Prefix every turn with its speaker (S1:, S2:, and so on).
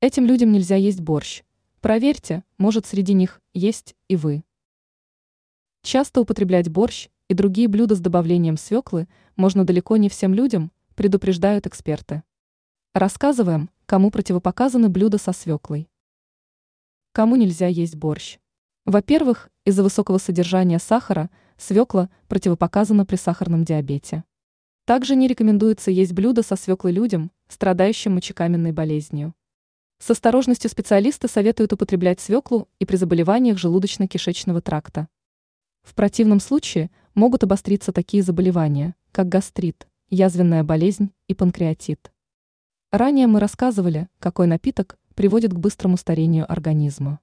S1: Этим людям нельзя есть борщ. Проверьте, может среди них есть и вы. Часто употреблять борщ и другие блюда с добавлением свеклы можно далеко не всем людям, предупреждают эксперты. Рассказываем, кому противопоказаны блюда со свеклой. Кому нельзя есть борщ? Во-первых, из-за высокого содержания сахара свекла противопоказана при сахарном диабете. Также не рекомендуется есть блюда со свеклой людям, страдающим мочекаменной болезнью. С осторожностью специалисты советуют употреблять свеклу и при заболеваниях желудочно-кишечного тракта. В противном случае могут обостриться такие заболевания, как гастрит, язвенная болезнь и панкреатит. Ранее мы рассказывали, какой напиток приводит к быстрому старению организма.